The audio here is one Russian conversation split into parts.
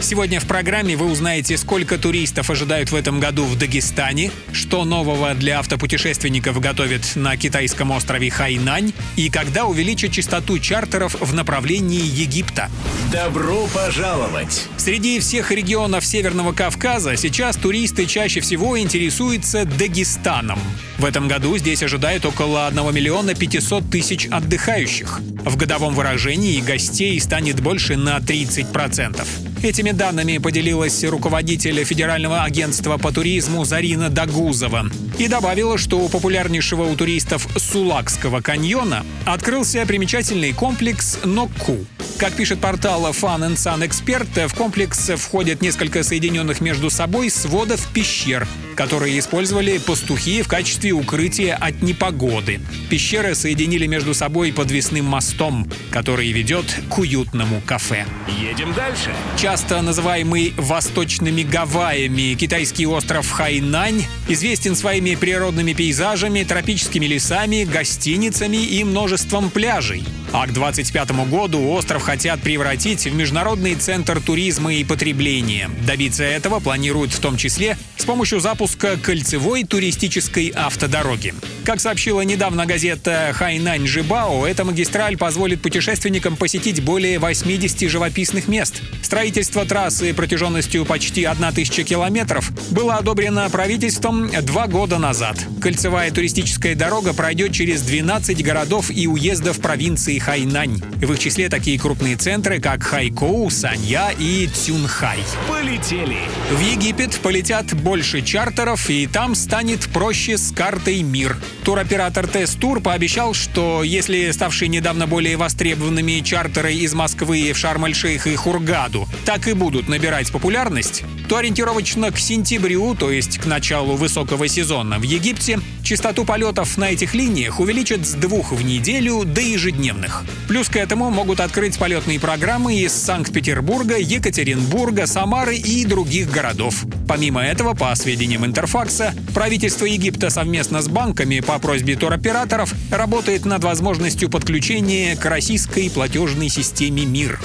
Сегодня в программе вы узнаете, сколько туристов ожидают в этом году в Дагестане, что нового для автопутешественников готовят на китайском острове Хайнань и когда увеличат частоту чартеров в направлении Египта. Добро пожаловать! Среди всех регионов Северного Кавказа сейчас туристы чаще всего интересуются Дагестаном. В этом году здесь ожидают около 1 миллиона 500 тысяч отдыхающих. В годовом выражении гостей станет больше на 30%. Этими данными поделилась руководитель Федерального агентства по туризму Зарина Дагузова и добавила, что у популярнейшего у туристов Сулакского каньона открылся примечательный комплекс Нокку. Как пишет портал Fun and Sun Expert, в комплекс входят несколько соединенных между собой сводов пещер, которые использовали пастухи в качестве укрытия от непогоды. Пещеры соединили между собой подвесным мостом, который ведет к уютному кафе. Едем дальше. Часто называемый восточными Гавайями, китайский остров Хайнань известен своими природными пейзажами, тропическими лесами, гостиницами и множеством пляжей. А к 2025 году остров хотят превратить в международный центр туризма и потребления. Добиться этого планируют в том числе с помощью запуска кольцевой туристической автодороги. Как сообщила недавно газета Хайнань Жибао, эта магистраль позволит путешественникам посетить более 80 живописных мест. Строительство трассы протяженностью почти 1000 километров было одобрено правительством два года назад. Кольцевая туристическая дорога пройдет через 12 городов и уездов провинции Хайнань. В их числе такие крупные центры, как Хайкоу, Санья и Цюнхай. Полетели! В Египет полетят больше чартеров, и там станет проще с картой «Мир». Туроператор Тест-Тур пообещал, что если ставшие недавно более востребованными чартеры из Москвы в Шарм-эль-Шейх и Хургаду так и будут набирать популярность, то ориентировочно к сентябрю, то есть к началу высокого сезона в Египте, частоту полетов на этих линиях увеличат с двух в неделю до ежедневных. Плюс к этому могут открыть полетные программы из Санкт-Петербурга, Екатеринбурга, Самары и других городов. Помимо этого, по сведениям Интерфакса, правительство Египта совместно с банками по просьбе туроператоров работает над возможностью подключения к российской платежной системе МИР.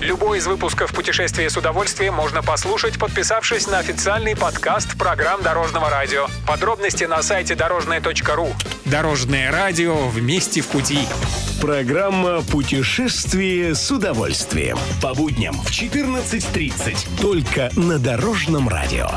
Любой из выпусков «Путешествие с удовольствием» можно послушать, подписавшись на официальный подкаст программ Дорожного радио. Подробности на сайте дорожное.ру. Дорожное радио вместе в пути. Программа «Путешествие с удовольствием». По будням в 14.30. Только на Дорожном радио.